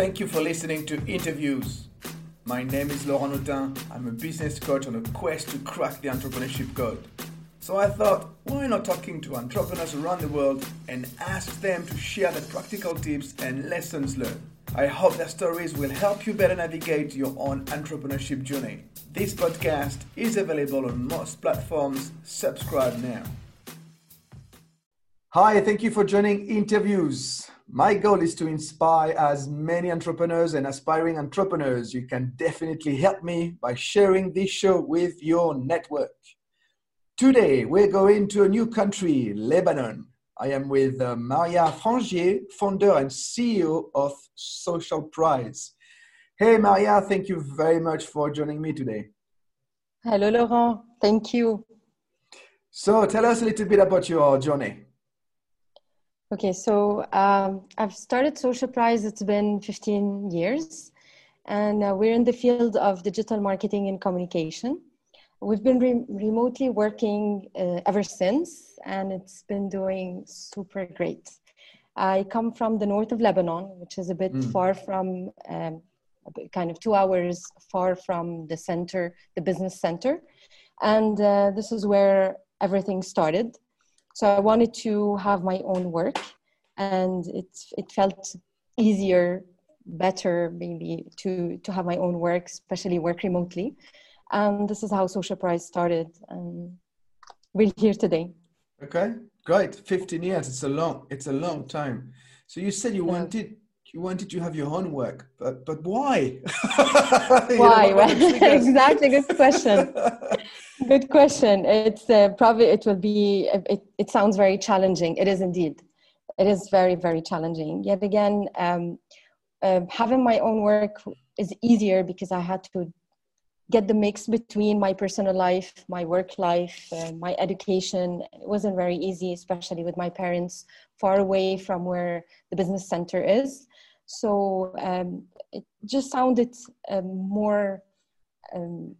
Thank you for listening to Interviews. My name is Laurent Autain. I'm a business coach on a quest to crack the entrepreneurship code. So I thought, why not talking to entrepreneurs around the world and ask them to share the practical tips and lessons learned. I hope their stories will help you better navigate your own entrepreneurship journey. This podcast is available on most platforms. Subscribe now. Hi, thank you for joining Interviews. My goal is to inspire as many entrepreneurs and aspiring entrepreneurs. You can definitely help me by sharing this show with your network. Today, we're going to a new country, Lebanon. I am with uh, Maria Frangieh, founder and CEO of SocialPrise. Hey, Maria, thank you very much for joining me today. Hello, Laurent. Thank you. So, tell us a little bit about your journey. Okay, so um, I've started SocialPrise, it's been 15 years, and uh, we're in the field of digital marketing and communication. We've been re- remotely working uh, ever since, and it's been doing super great. I come from the north of Lebanon, which is a bit mm. far from, um, kind of two hours far from the center, the business center. And uh, this is where everything started. So I wanted to have my own work, and it it felt easier, better maybe to to have my own work, especially work remotely. And this is how SocialPrise started, and we're here today. Okay, great. Fifteen years. It's a long. It's a long time. So you said you yeah. wanted you wanted to have your own work, but but why? why? well, exactly. Good question. Good question. It's uh, probably it will be. It, it sounds very challenging. It is indeed. It is very very challenging. Yet again, um, uh, having my own work is easier because I had to get the mix between my personal life, my work life, uh, my education. It wasn't very easy, especially with my parents far away from where the business center is. So um, it just sounded um, more, um,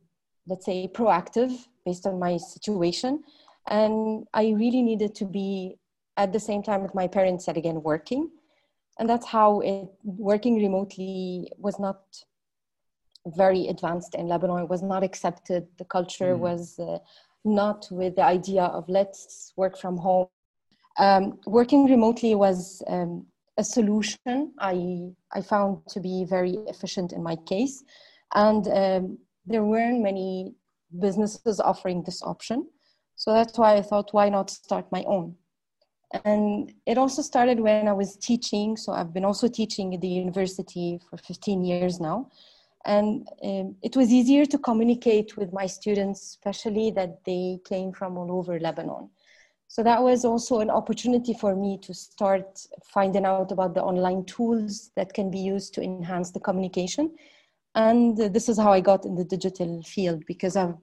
let's say, proactive based on my situation. And I really needed to be at the same time with my parents again working. And that's how it working remotely was not very advanced in Lebanon. It was not accepted. The culture mm. was uh, not with the idea of let's work from home. Um, working remotely was um, a solution I, I found to be very efficient in my case. And um, there weren't many businesses offering this option. So that's why I thought, why not start my own? And it also started when I was teaching. So I've been also teaching at the university for 15 years now. And um, it was easier to communicate with my students, especially that they came from all over Lebanon. So that was also an opportunity for me to start finding out about the online tools that can be used to enhance the communication. And this is how I got in the digital field because I've,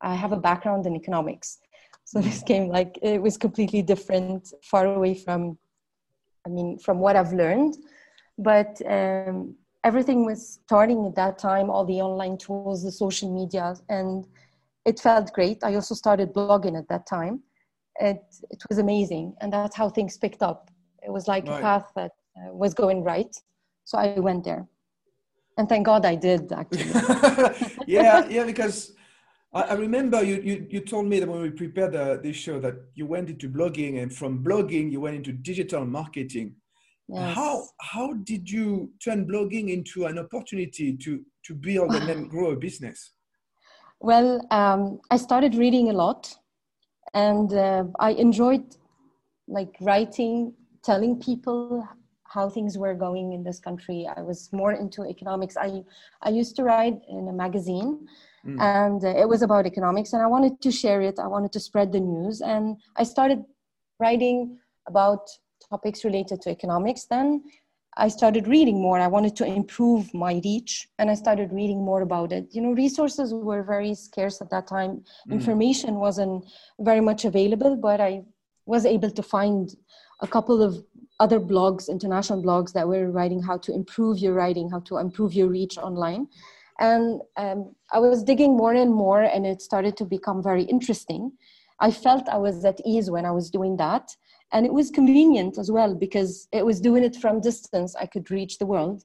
I have a background in economics. So this came like, it was completely different, far away from, I mean, from what I've learned. But um, everything was starting at that time, all the online tools, the social media, and it felt great. I also started blogging at that time it, it was amazing. And that's how things picked up. It was like right. a path that uh, was going right. So I went there. And thank God I did actually. yeah, yeah, because I, I, remember you, you, you told me that when we prepared uh, this show that you went into blogging and from blogging you went into digital marketing. Yes. How, how did you turn blogging into an opportunity to, to build and then grow a business? Well, um, I started reading a lot and uh, i enjoyed like writing telling people how things were going in this country i was more into economics i i used to write in a magazine mm. and it was about economics and i wanted to share it i wanted to spread the news and i started writing about topics related to economics then I started reading more. I wanted to improve my reach and I started reading more about it. You know, resources were very scarce at that time. Mm. Information wasn't very much available, but I was able to find a couple of other blogs, international blogs that were writing how to improve your writing, how to improve your reach online. And um, I was digging more and more, and it started to become very interesting. I felt I was at ease when I was doing that and it was convenient as well because it was doing it from distance i could reach the world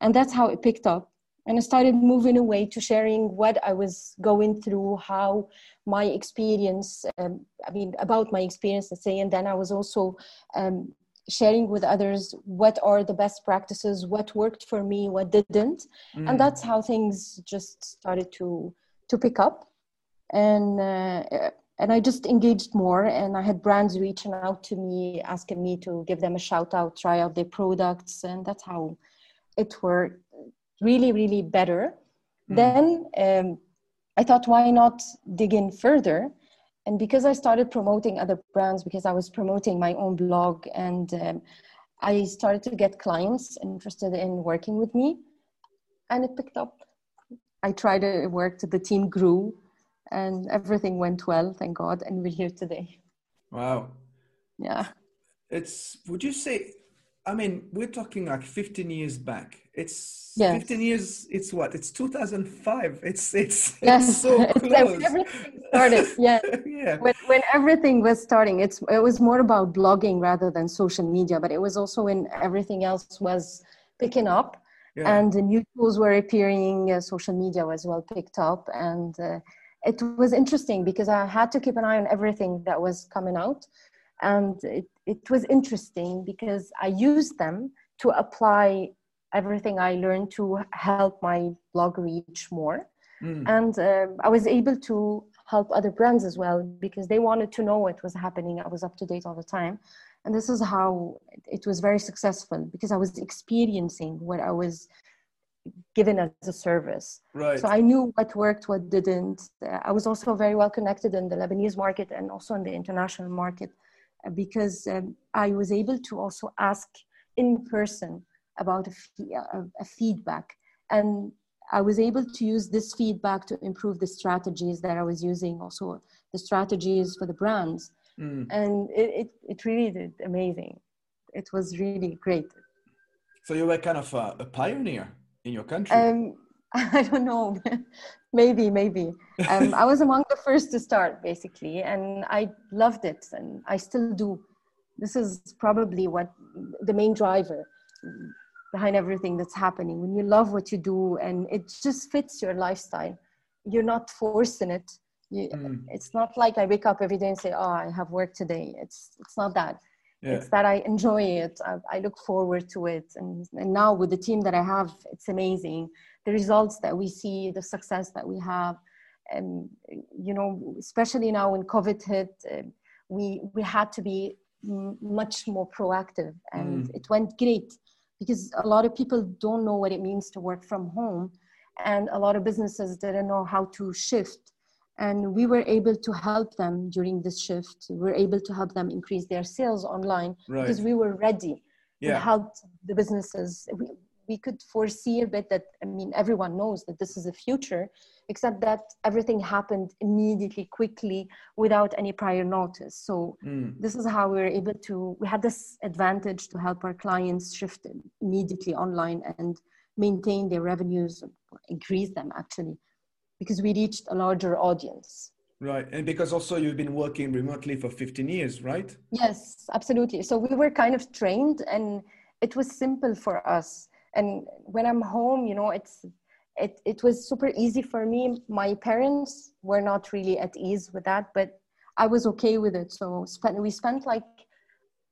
and that's how it picked up and i started moving away to sharing what i was going through how my experience um, i mean about my experience let's say and then i was also um, sharing with others what are the best practices what worked for me what didn't mm. and that's how things just started to to pick up and uh, and i just engaged more and i had brands reaching out to me asking me to give them a shout out try out their products and that's how it worked really really better mm. then um, i thought why not dig in further and because i started promoting other brands because i was promoting my own blog and um, i started to get clients interested in working with me and it picked up. I tried it, it worked the team grew and everything went well thank god and we're here today. Wow. Yeah. It's would you say I mean, we're talking like 15 years back. It's yes. 15 years. It's what? It's 2005. It's it's, yes. it's so close. when everything started. Yeah. yeah. When, when everything was starting, it's it was more about blogging rather than social media, but it was also when everything else was picking up, yeah. and the new tools were appearing. Uh, social media was well picked up, and uh, it was interesting because I had to keep an eye on everything that was coming out and it, it was interesting because i used them to apply everything i learned to help my blog reach more mm. and uh, i was able to help other brands as well because they wanted to know what was happening i was up to date all the time and this is how it was very successful because i was experiencing what i was given as a service. Right. So I knew what worked, what didn't. Uh, I was also very well connected in the Lebanese market and also in the international market because um, I was able to also ask in person about a, a, feedback. And I was able to use this feedback to improve the strategies that I was using, also the strategies for the brands. Mm. And it, it, it, really did amazing. It was really great. So you were kind of a, a pioneer in your country. Um, I don't know. maybe, maybe. Um, I was among the first to start, basically, and I loved it, and I still do. This is probably what the main driver behind everything that's happening. When you love what you do and it just fits your lifestyle, you're not forcing it. You, mm. It's not like I wake up every day and say, "Oh, I have work today." It's it's not that. Yeah. It's that I enjoy it. I, I look forward to it, and, and now with the team that I have, it's amazing the results that we see, the success that we have. And you know, especially now when COVID hit, uh, we we had to be m- much more proactive, and mm. it went great because a lot of people don't know what it means to work from home, and a lot of businesses didn't know how to shift. And we were able to help them during this shift. We were able to help them increase their sales online right. because we were ready. Yeah. We helped the businesses. We, could foresee a bit that i mean everyone knows that this is a future except that everything happened immediately quickly without any prior notice. So mm. this is how we were able to we had this advantage to help our clients shift immediately online and maintain their revenues increase them actually because we reached a larger audience. Right and because also you've been working remotely for 15 years right? Yes absolutely. So we were kind of trained and it was simple for us and when i'm home you know it's it, it was super easy for me. My parents were not really at ease with that but i was okay with it. So spent, we spent like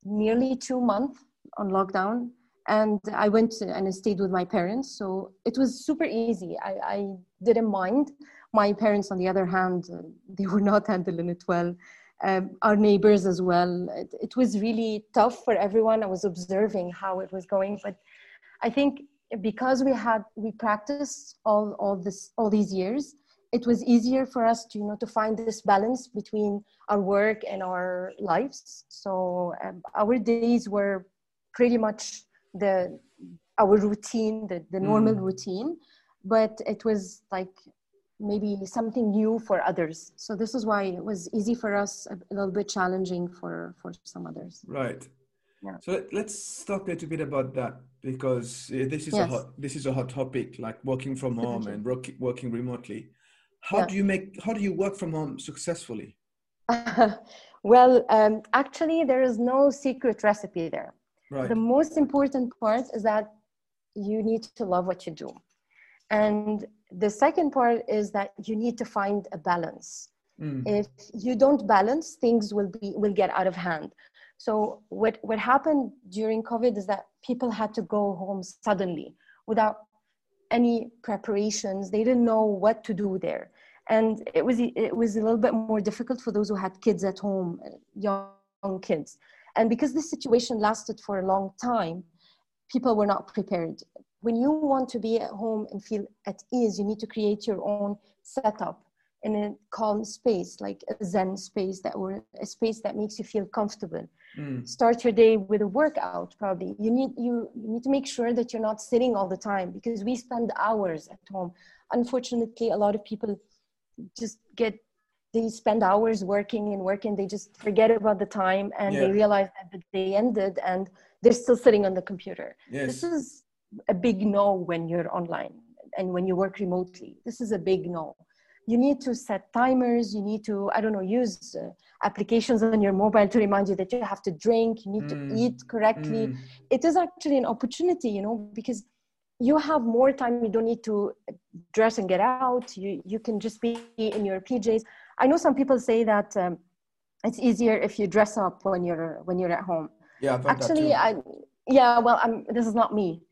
nearly two months on lockdown and i went and I stayed with my parents. So it was super easy. I, I didn't mind. My parents on the other hand they were not handling it well. Um, our neighbors as well. It, it was really tough for everyone. I was observing how it was going but I think because we had we practiced all all this all these years, it was easier for us to you know to find this balance between our work and our lives. So um, our days were pretty much the our routine, the, the normal mm. routine, but it was like maybe something new for others. So this is why it was easy for us, a, a little bit challenging for for some others. Right. Yeah. So let's talk a little bit about that because uh, this is yes. a hot, this is a hot topic, like working from home and work, working remotely. How yeah. do you make how do you work from home successfully? well, um, actually, there is no secret recipe there. Right. The most important part is that you need to love what you do. And the second part is that you need to find a balance. Mm. If you don't balance, things will be will get out of hand. So what what happened during COVID is that people had to go home suddenly without any preparations. They didn't know what to do there, and it was it was a little bit more difficult for those who had kids at home, young, kids. And because this situation lasted for a long time, people were not prepared. When you want to be at home and feel at ease, you need to create your own setup in a calm space, like a Zen space that or a space that makes you feel comfortable. Mm. Start your day with a workout. Probably you need you, you need to make sure that you're not sitting all the time because we spend hours at home. Unfortunately, a lot of people just get they spend hours working and working. They just forget about the time and yeah. they realize that the day ended and they're still sitting on the computer. Yes. This is a big no when you're online and when you work remotely. This is a big no. You need to set timers. You need to, I don't know, use uh, applications on your mobile to remind you that you have to drink, you need mm. to eat correctly. Mm. It is actually an opportunity, you know, because you have more time. You don't need to dress and get out. You, you can just be in your PJs. I know some people say that um, it's easier if you dress up when you're when you're at home yeah, actually, I yeah. Well, I'm. This is not me.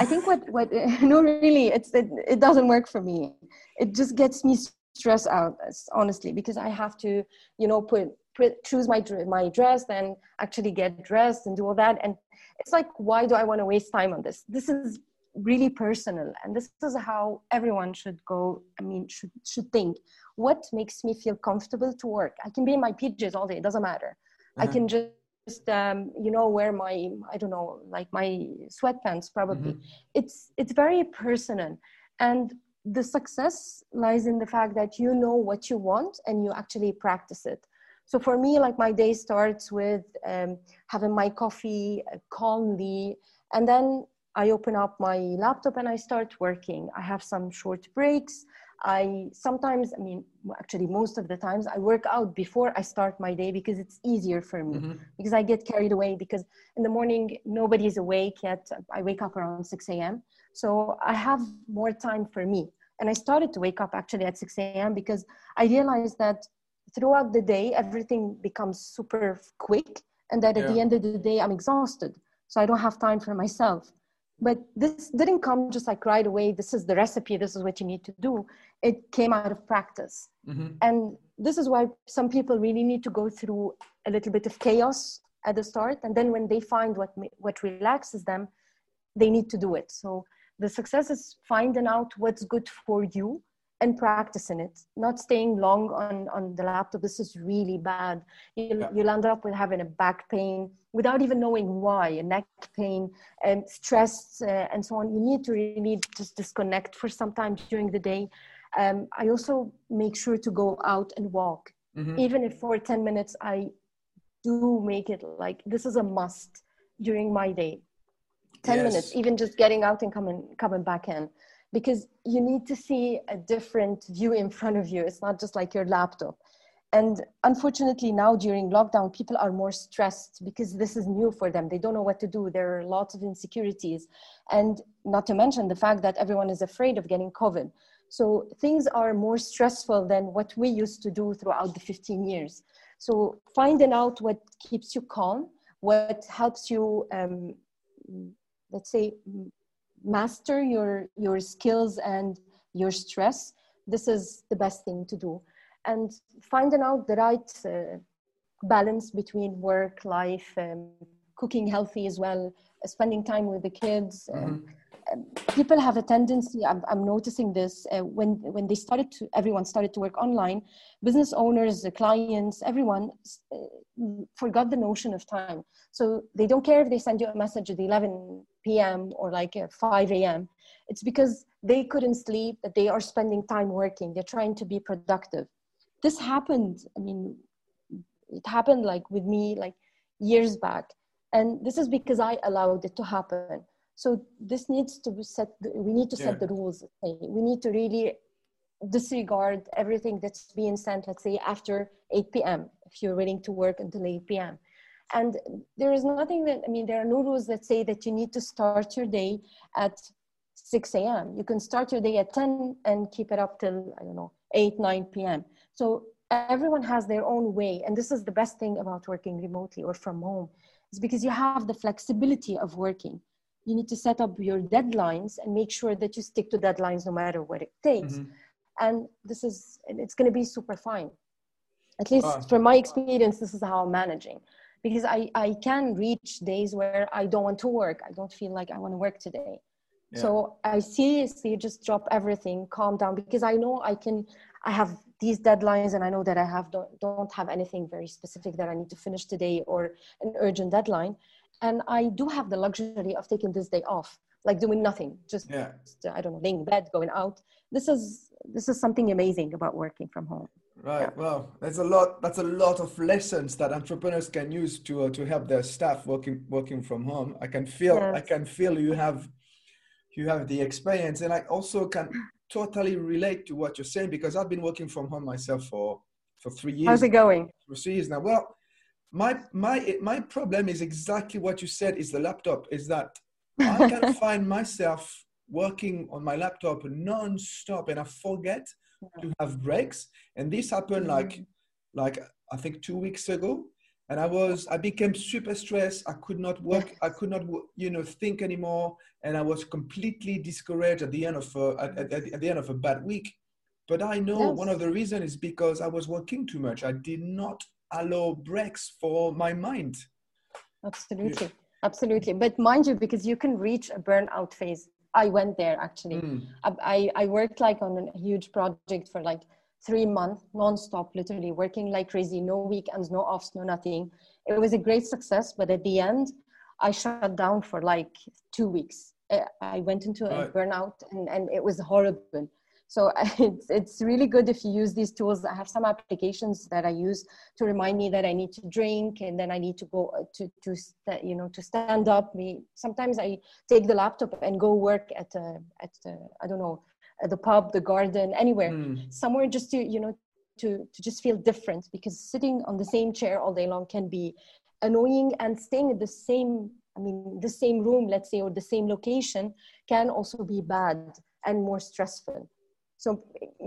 I think what what no really it's it, it doesn't work for me. It just gets me stressed out honestly because I have to you know put put choose my my dress then actually get dressed and do all that and it's like why do I want to waste time on this? This is really personal and this is how everyone should go i mean should should think what makes me feel comfortable to work i can be in my pjs all day it doesn't matter uh-huh. i can just just um, you know wear my i don't know like my sweatpants probably mm-hmm. it's it's very personal and the success lies in the fact that you know what you want and you actually practice it so for me like my day starts with um, having my coffee uh, calmly and then i open up my laptop and i start working i have some short breaks I sometimes, I mean, actually, most of the times, I work out before I start my day because it's easier for me. Mm-hmm. Because I get carried away because in the morning nobody's awake yet. I wake up around 6 a.m. So I have more time for me. And I started to wake up actually at 6 a.m. because I realized that throughout the day, everything becomes super quick. And that at yeah. the end of the day, I'm exhausted. So I don't have time for myself but this didn't come just like right away this is the recipe this is what you need to do it came out of practice mm-hmm. and this is why some people really need to go through a little bit of chaos at the start and then when they find what what relaxes them they need to do it so the success is finding out what's good for you and practicing it not staying long on on the laptop. This is really bad. You, yeah. you'll end up with having a back pain without even knowing why a neck pain and stress uh, and so on. You need to really just disconnect for some time during the day. Um, i also make sure to go out and walk. Mm-hmm. even if for 10 minutes i do make it like this is a must during my day 10 yes. minutes even just getting out and coming coming back in because you need to see a different view in front of you. It's not just like your laptop. And unfortunately, now during lockdown, people are more stressed because this is new for them. They don't know what to do. There are lots of insecurities. And not to mention the fact that everyone is afraid of getting COVID. So things are more stressful than what we used to do throughout the 15 years. So finding out what keeps you calm, what helps you, um, let's say, master your your skills and your stress this is the best thing to do. And finding out the right uh, balance between work life um, cooking healthy as well uh, spending time with the kids um, mm-hmm. people have a tendency i'm, I'm noticing this uh, when when they started to everyone started to work online business owners clients everyone uh, forgot the notion of time. So they don't care if they send you a message at 11 p.m or like uh, 5 a.m it's because they couldn't sleep that they are spending time working they're trying to be productive. This happened i mean it happened like with me like years back and this is because i allowed it to happen. So this needs to be set we need to set the rules. We need to really disregard everything that's being sent let's say after 8 p.m if you're willing to work until 8 p.m and there is nothing that i mean there are no rules that say that you need to start your day at 6 a.m you can start your day at 10 and keep it up till i don't know 8 9 p.m so everyone has their own way. And this is the best thing about working remotely or from home is because you have the flexibility of working. You need to set up your deadlines and make sure that you stick to deadlines no matter what it takes. Mm-hmm. and this is it's going to be super fine. At least from my experience this is how i'm managing because I, I can reach days where i don't want to work. I don't feel like i want to work today. Yeah. so i seriously just drop everything calm down because i know i can i have these deadlines and i know that i have don't, don't have anything very specific that i need to finish today or an urgent deadline. And i do have the luxury of taking this day off like doing nothing just, yeah. just i don't know laying in bed going out. This is this is something amazing about working from home right yeah. well that's a lot that's a lot of lessons that entrepreneurs can use to uh, to help their staff working working from home i can feel yes. i can feel you have you have the experience and i also can totally relate to what you're saying because I've been working from home myself for for three years. How's it going? For three years now. Well, my my my problem is exactly what you said. Is the laptop? Is that I can find myself working on my laptop non-stop and I forget. To have breaks. And this happened mm-hmm. like like I think two weeks ago. And i was i became super stressed. I could not work. I could not you know think anymore. And i was completely discouraged at the end of a, at, at, at the end of a bad week. But i know yes. one of the reasons is because i was working too much. I did not allow breaks for my mind. Absolutely. Absolutely. But mind you because you can reach a burnout phase i went there actually. Mm. I, I worked like on a huge project for like three months non-stop literally working like crazy no weekends no offs no nothing. It was a great success but at the end i shut down for like two weeks. I went into a burnout and, and it was horrible so it's, it's really good if you use these tools. I have some applications that i use to remind me that i need to drink and then i need to go uh, to, to you know to stand up. Me sometimes i take the laptop and go work at a, at a, i don't know at the pub the garden anywhere. Mm. somewhere just to you know to to just feel different because sitting on the same chair all day long can be annoying and staying in the same i mean the same room let's say or the same location can also be bad and more stressful so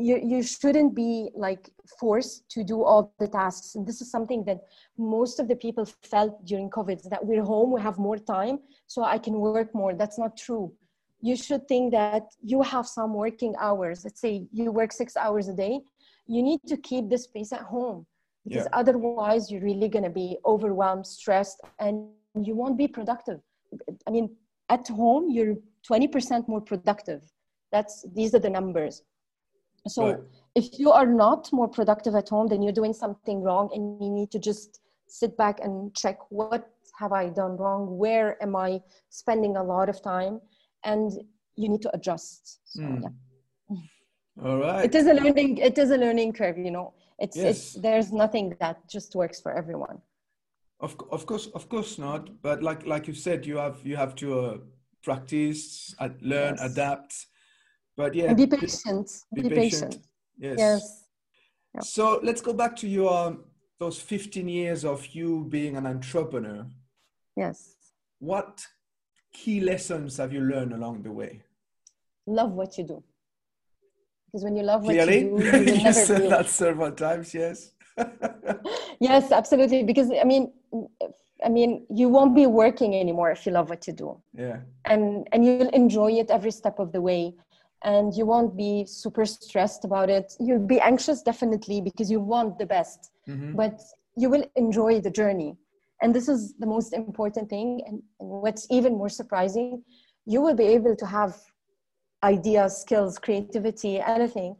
you, you shouldn't be like forced to do all the tasks and this is something that most of the people felt during covid that we're home we have more time so i can work more that's not true you should think that you have some working hours. Let's say you work six hours a day. You need to keep the space at home because yeah. otherwise you're really going to be overwhelmed, stressed, and you won't be productive. I mean, at home, you're 20% more productive. That's these are the numbers. So right. if you are not more productive at home, then you're doing something wrong, and you need to just sit back and check what have I done wrong? Where am I spending a lot of time? and you need to adjust so, mm. yeah. all right it is a learning it is a learning curve you know it's yes. it's there's nothing that just works for everyone of, of course of course not but like like you said you have you have to uh, practice uh, learn yes. adapt but yeah and be patient be, be patient. patient. yes yes so let's go back to your those 15 years of you being an entrepreneur yes what key lessons have you learned along the way? Love what you do. Because when you love what Clearly? you do, you, will you said be... that several times, yes. yes, absolutely. Because I mean, I mean, you won't be working anymore if you love what you do. Yeah. And and you'll enjoy it every step of the way. And you won't be super stressed about it. You'll be anxious definitely because you want the best. Mm-hmm. But you will enjoy the journey and this is the most important thing and, and what's even more surprising you will be able to have ideas skills creativity anything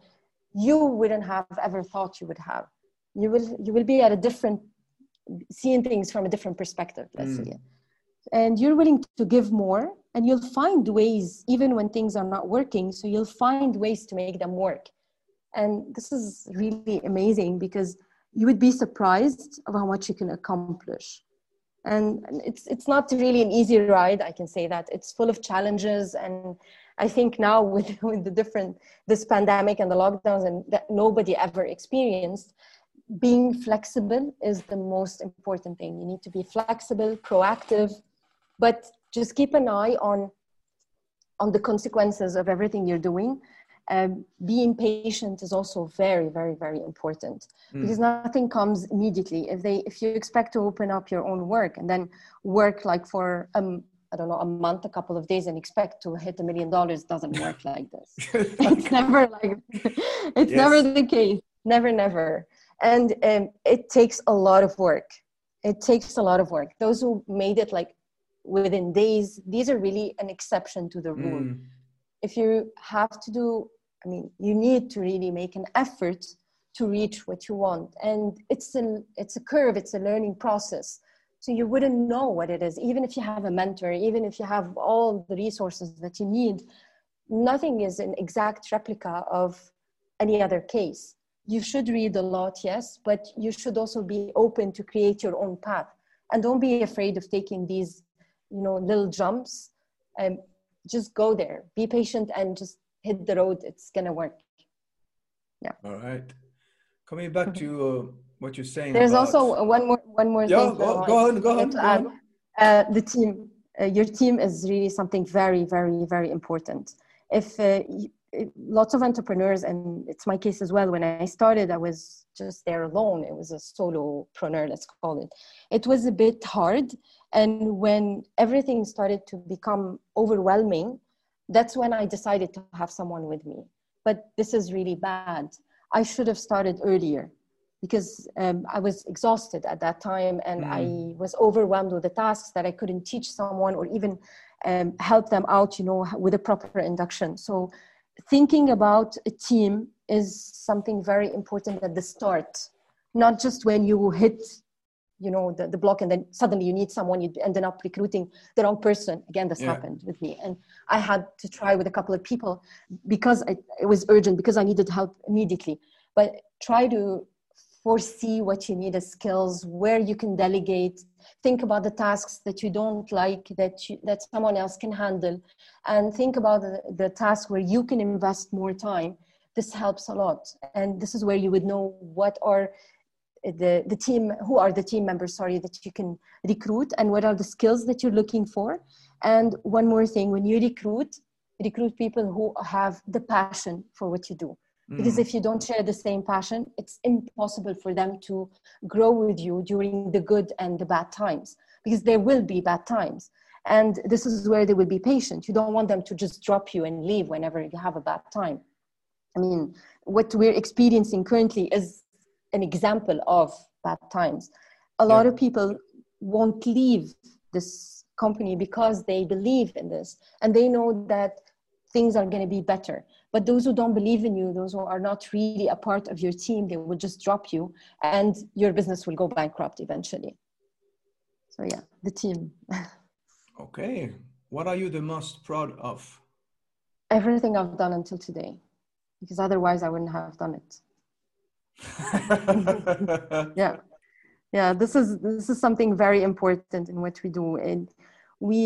you wouldn't have ever thought you would have you will you will be at a different seeing things from a different perspective let's mm. say and you're willing to give more and you'll find ways even when things are not working so you'll find ways to make them work. And this is really amazing because you would be surprised of how much you can accomplish. And it's it's not really an easy ride i can say that. It's full of challenges. And i think now with with the different this pandemic and the lockdowns and that nobody ever experienced being flexible is the most important thing. You need to be flexible, proactive, but just keep an eye on on the consequences of everything you're doing. Um, being patient is also very, very, very important mm. because nothing comes immediately. If they, if you expect to open up your own work and then work like for um, I don't know, a month, a couple of days, and expect to hit a million dollars doesn't work like this. it's never like it's yes. never the case. Never, never. And um, it takes a lot of work. It takes a lot of work. Those who made it like within days, these are really an exception to the rule. Mm. If you have to do, I mean, you need to really make an effort to reach what you want, and it's a it's a curve. It's a learning process so you wouldn't know what it is even if you have a mentor even if you have all the resources that you need nothing is an exact replica of any other case you should read a lot yes but you should also be open to create your own path and don't be afraid of taking these you know little jumps and just go there be patient and just hit the road it's gonna work yeah all right coming back to uh, what you're saying. There's about... also one more one more yeah, thing. Go, go on, go on. Go on. Uh, the team, uh, your team is really something very, very, very important. If uh, lots of entrepreneurs, and it's my case as well. When I started, I was just there alone. It was a solopreneur, let's call it. It was a bit hard, and when everything started to become overwhelming, that's when I decided to have someone with me. But this is really bad. I should have started earlier because um, I was exhausted at that time and mm. I was overwhelmed with the tasks that I couldn't teach someone or even um, help them out, you know, with a proper induction. So thinking about a team is something very important at the start, not just when you hit, you know, the, the block and then suddenly you need someone, you ended up recruiting the wrong person. Again, this yeah. happened with me. And I had to try with a couple of people because I, it was urgent, because I needed help immediately. But try to foresee what you need as skills where you can delegate think about the tasks that you don't like that you, that someone else can handle. And think about the, the task where you can invest more time. This helps a lot. And this is where you would know what are the, the team who are the team members sorry that you can recruit and what are the skills that you're looking for. And one more thing when you recruit recruit people who have the passion for what you do because mm. if you don't share the same passion it's impossible for them to grow with you during the good and the bad times because there will be bad times. And this is where they will be patient. You don't want them to just drop you and leave whenever you have a bad time. I mean what we're experiencing currently is an example of bad times. A lot yeah. of people won't leave this company because they believe in this and they know that things are going to be better but those who don't believe in you those who are not really a part of your team they will just drop you and your business will go bankrupt eventually. So yeah the team. Okay. What are you the most proud of? Everything i've done until today because otherwise i wouldn't have done it. Yeah. Yeah this is this is something very important in what we do. And we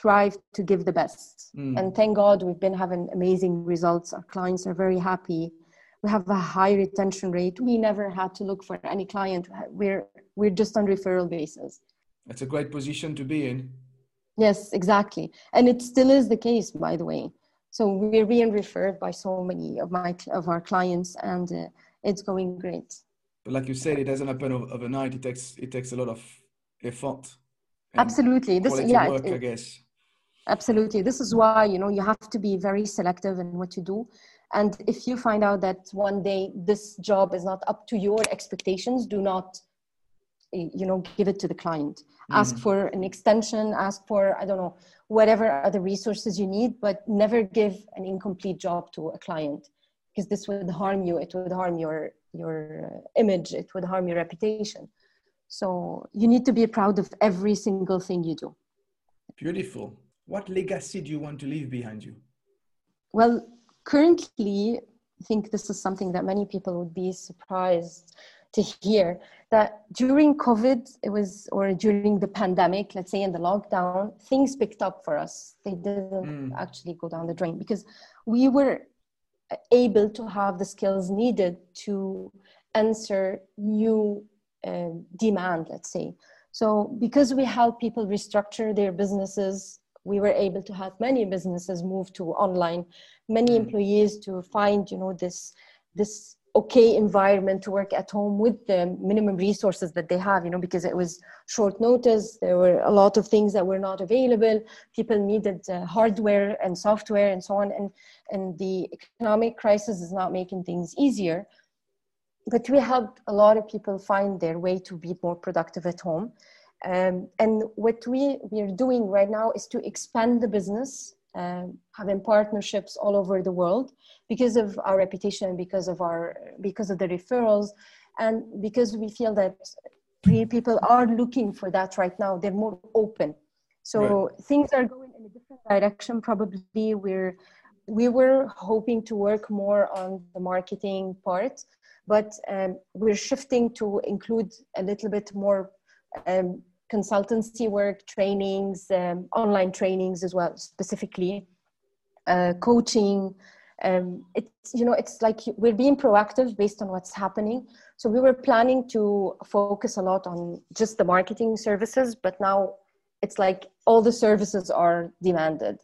thrive to give the best. Mm. And thank God we've been having amazing results. Our clients are very happy. We have a high retention rate. We never had to look for any client. We're we're just on referral basis. That's a great position to be in. Yes, exactly. And it still is the case, by the way. So we're being referred by so many of my of our clients, and uh, it's going great. But like you said, it doesn't happen overnight. It takes it takes a lot of effort. Absolutely, this yeah, work, it, I guess absolutely. This is why you know you have to be very selective in what you do. And if you find out that one day this job is not up to your expectations do not you know give it to the client. Mm-hmm. ask for an extension ask for i don't know whatever other resources you need but never give an incomplete job to a client because this would harm you. It would harm your your image. It would harm your reputation. So you need to be proud of every single thing you do. Beautiful what legacy do you want to leave behind you? Well, currently, I think this is something that many people would be surprised to hear that during COVID, it was, or during the pandemic, let's say in the lockdown, things picked up for us. They didn't mm. actually go down the drain because we were able to have the skills needed to answer new uh, demand, let's say. So because we help people restructure their businesses, we were able to help many businesses move to online, many mm. employees to find, you know, this this okay environment to work at home with the minimum resources that they have you know because it was short notice there were a lot of things that were not available. People needed uh, hardware and software and so on and and the economic crisis is not making things easier. But we helped a lot of people find their way to be more productive at home um, and what we we are doing right now is to expand the business um, having partnerships all over the world because of our reputation because of our because of the referrals and because we feel that people are looking for that right now. They're more open. So right. things are going in a different direction. Probably we're we were hoping to work more on the marketing part but um, we're shifting to include a little bit more um, consultancy work trainings um, online trainings as well specifically uh, coaching. Um, it's you know it's like we're being proactive based on what's happening. So we were planning to focus a lot on just the marketing services but now it's like all the services are demanded.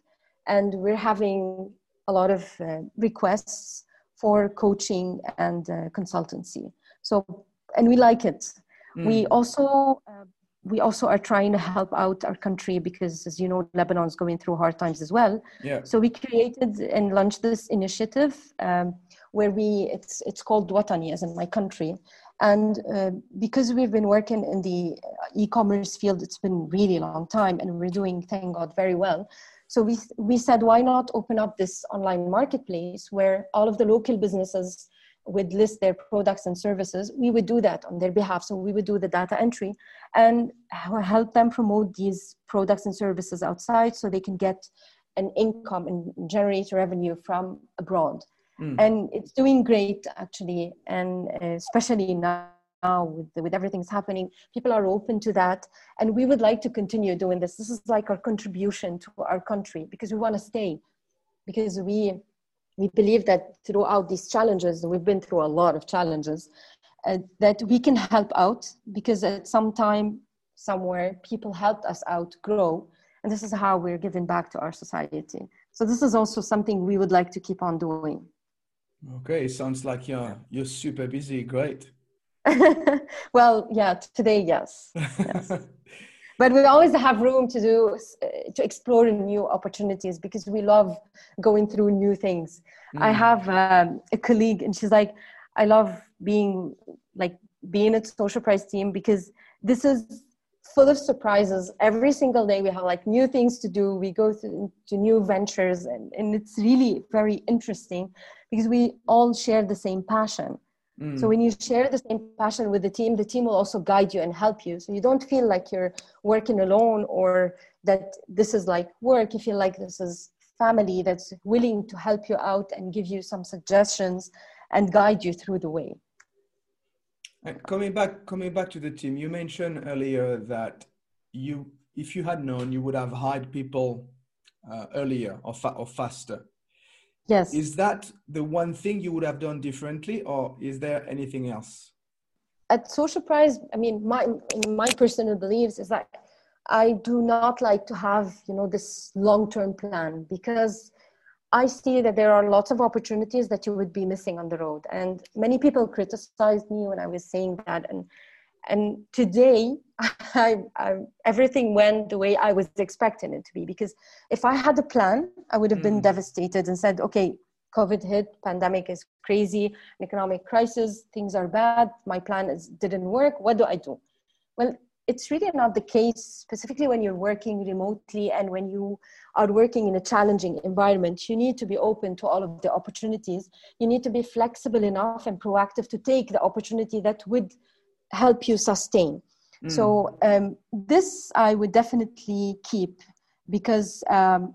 And we're having a lot of uh, requests for coaching and uh, consultancy. So and we like it mm. we also uh, we also are trying to help out our country because as you know lebanon is going through hard times as well yeah. so we created and launched this initiative um, where we it's it's called watani as in my country and uh, because we've been working in the e-commerce field it's been really long time and we're doing thank god very well so we we said why not open up this online marketplace where all of the local businesses would list their products and services, we would do that on their behalf. So we would do the data entry and help them promote these products and services outside so they can get an income and generate revenue from abroad. Mm. And it's doing great actually, and especially now with, with everything's happening, people are open to that. And we would like to continue doing this. This is like our contribution to our country because we want to stay, because we we believe that throughout these challenges, we've been through a lot of challenges, uh, that we can help out because at some time, somewhere, people helped us out grow. And this is how we're giving back to our society. So this is also something we would like to keep on doing. Okay, sounds like you're you're super busy. Great. well, yeah, today, yes. yes. But we always have room to do to explore new opportunities because we love going through new things. Mm. i have um, a colleague and she's like i love being like being at SocialPrise team because this is full of surprises. Every single day we have like new things to do. We go to, to new ventures and, and it's really very interesting because we all share the same passion Mm. So when you share the same passion with the team, the team will also guide you and help you. So you don't feel like you're working alone or that this is like work. You feel like this is family that's willing to help you out and give you some suggestions and guide you through the way. And coming back, coming back to the team, you mentioned earlier that you, if you had known, you would have hired people uh, earlier or, fa- or faster. Yes. Is that the one thing you would have done differently, or is there anything else? At SocialPrise, I mean, my my personal beliefs is that I do not like to have you know this long term plan because I see that there are lots of opportunities that you would be missing on the road, and many people criticized me when I was saying that, and and today I, I, everything went the way i was expecting it to be because if i had a plan i would have been mm. devastated and said okay covid hit pandemic is crazy economic crisis things are bad my plan is, didn't work what do i do well it's really not the case specifically when you're working remotely and when you are working in a challenging environment you need to be open to all of the opportunities you need to be flexible enough and proactive to take the opportunity that would help you sustain. Mm. So um, this I would definitely keep because, um,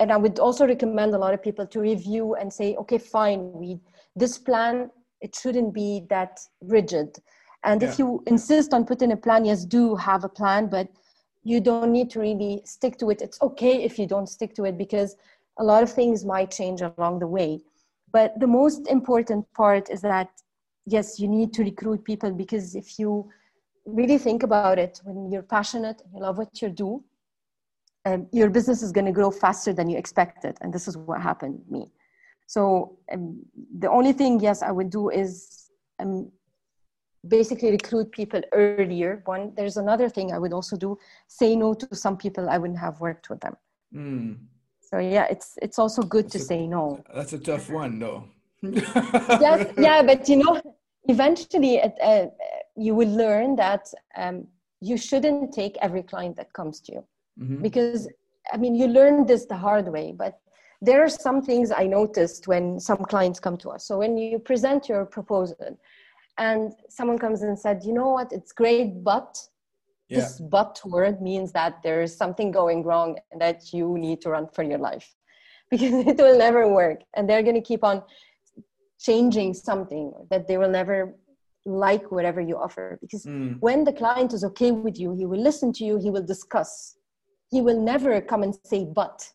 and I would also recommend a lot of people to review and say, okay, fine, we this plan it shouldn't be that rigid. And yeah. if you insist on putting a plan, yes, do have a plan, but you don't need to really stick to it. It's okay if you don't stick to it because a lot of things might change along the way. But the most important part is that yes, you need to recruit people because if you really think about it, when you're passionate and you love what you do, um, your business is going to grow faster than you expected. And this is what happened to me. So um, the only thing, yes, I would do is um, basically recruit people earlier. One, there's another thing I would also do: say no to some people I wouldn't have worked with them. Mm. So yeah, it's it's also good that's to a, say no. That's a tough one, though. yes, yeah, but you know, eventually, uh, you will learn that um, you shouldn't take every client that comes to you mm-hmm. because I mean, you learn this the hard way, but there are some things I noticed when some clients come to us. So when you present your proposal and someone comes and said, you know what, it's great, but yeah. this but word means that there is something going wrong and that you need to run for your life because it will never work. And they're going to keep on changing something that they will never like whatever you offer. Because mm. when the client is okay with you he will listen to you he will discuss. He will never come and say but.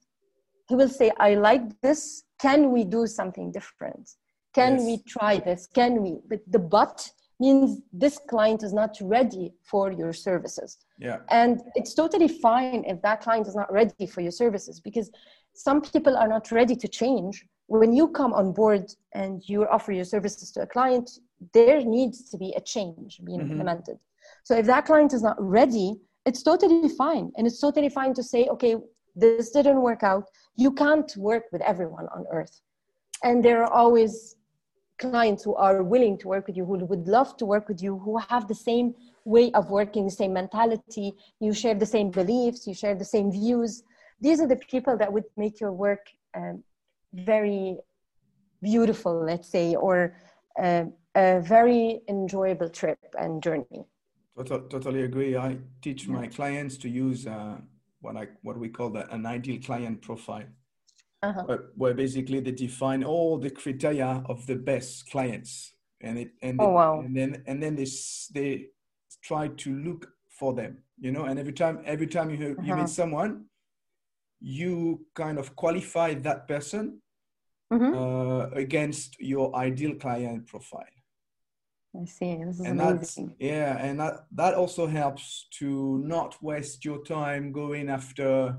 He will say i like this. Can we do something different? Can yes. we try this? Can we? But the but means this client is not ready for your services. Yeah. And it's totally fine if that client is not ready for your services because some people are not ready to change when you come on board and you offer your services to a client there needs to be a change being mm-hmm. implemented. So if that client is not ready it's totally fine. And it's totally fine to say okay this didn't work out. You can't work with everyone on earth. And there are always clients who are willing to work with you who would love to work with you who have the same way of working the same mentality. You share the same beliefs. You share the same views. These are the people that would make your work um, very beautiful let's say or uh, a very enjoyable trip and journey totally agree i teach my clients to use uh, what i what we call the, an ideal client profile uh-huh. where, where, basically they define all the criteria of the best clients and it and, oh, wow. and then and then they they try to look for them you know and every time every time you uh-huh. you meet someone you kind of qualify that person mm-hmm. uh, against your ideal client profile I see. This is and amazing. yeah, and that that also helps to not waste your time going after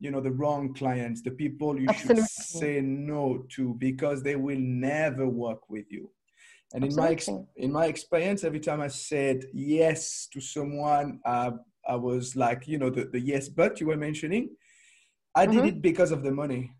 you know the wrong clients the people you Absolutely. should say no to because they will never work with you and in my ex- in my experience every time i said yes to someone uh, i was like you know the, the yes but you were mentioning i mm-hmm. did it because of the money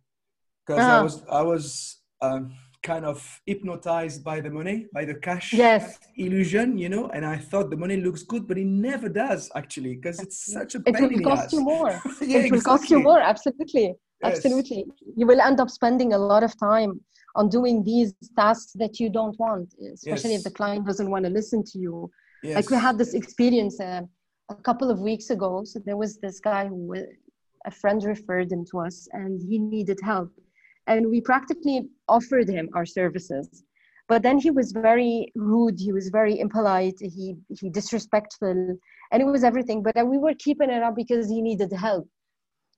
because uh-huh. i was i was um, kind of hypnotized by the money, by the cash yes. illusion, you know. And I thought the money looks good, but it never does actually, because it's such a pain. it will cost you more. yeah, it will exactly. cost you more, absolutely, yes. absolutely. You will end up spending a lot of time on doing these tasks that you don't want, especially yes. if the client doesn't want to listen to you. Yes. Like we had this experience uh, a couple of weeks ago. So there was this guy who a friend referred him to us, and he needed help and we practically offered him our services. But then he was very rude he was very impolite he he disrespectful and it was everything. But we were keeping it up because he needed help.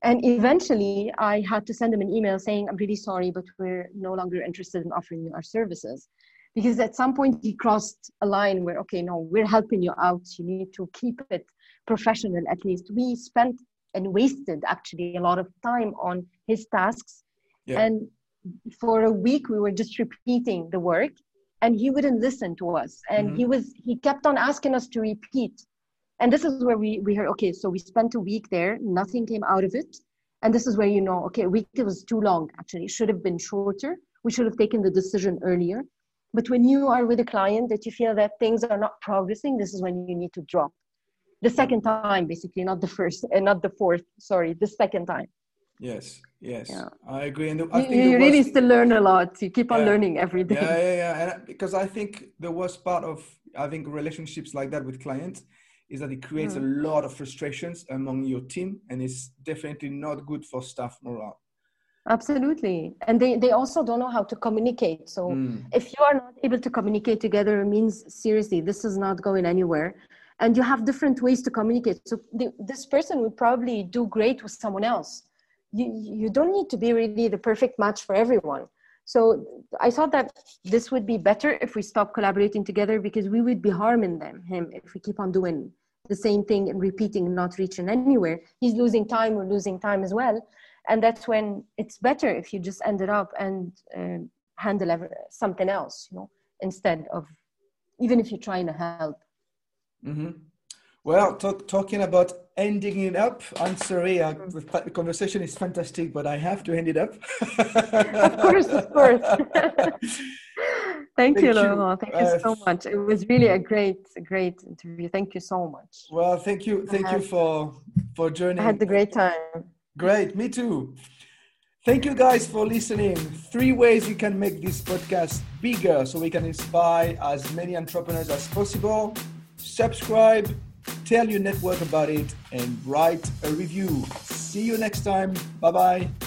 And eventually i had to send him an email saying i'm really sorry but we're no longer interested in offering you our services. Because at some point he crossed a line where okay no we're helping you out. You need to keep it professional. At least we spent and wasted actually a lot of time on his tasks yeah. And for a week, we were just repeating the work, and he wouldn't listen to us. And mm-hmm. he was he kept on asking us to repeat. And this is where we we heard okay, so we spent a week there, nothing came out of it. And this is where you know, okay, a week was too long. Actually, it should have been shorter. We should have taken the decision earlier. But when you are with a client that you feel that things are not progressing, this is when you need to drop the second time, basically, not the first and not the fourth. Sorry, the second time. Yes, yes, yeah. I agree. And the, I you, you really still learn a lot. You keep on yeah, learning every day. Yeah, yeah, yeah. And because I think the worst part of having relationships like that with clients is that it creates mm. a lot of frustrations among your team, and it's definitely not good for staff morale. Absolutely, and they they also don't know how to communicate. So mm. if you are not able to communicate together, it means seriously this is not going anywhere and you have different ways to communicate so the, this person would probably do great with someone else you, you don't need to be really the perfect match for everyone So I thought that this would be better if we stop collaborating together because we would be harming them, him, if we keep on doing the same thing and repeating not reaching anywhere. He's losing time, we're losing time as well. And that's when it's better if you just end it up and uh, handle something else, you know, instead of even if you're trying to help. Mm-hmm. Well, talk, talking about ending it up, I'm sorry, uh, the conversation is fantastic, but I have to end it up. of course, of course. Thank, Thank, you, Laurent. Thank you so uh, much. It was really a great, great interview. Thank you so much. Well, thank you, thank you for for joining. I had a great time. Great, me too. Thank you guys for listening. Three ways you can make this podcast bigger so we can inspire as many entrepreneurs as possible. Subscribe tell your network about it, and write a review. See you next time. Bye bye.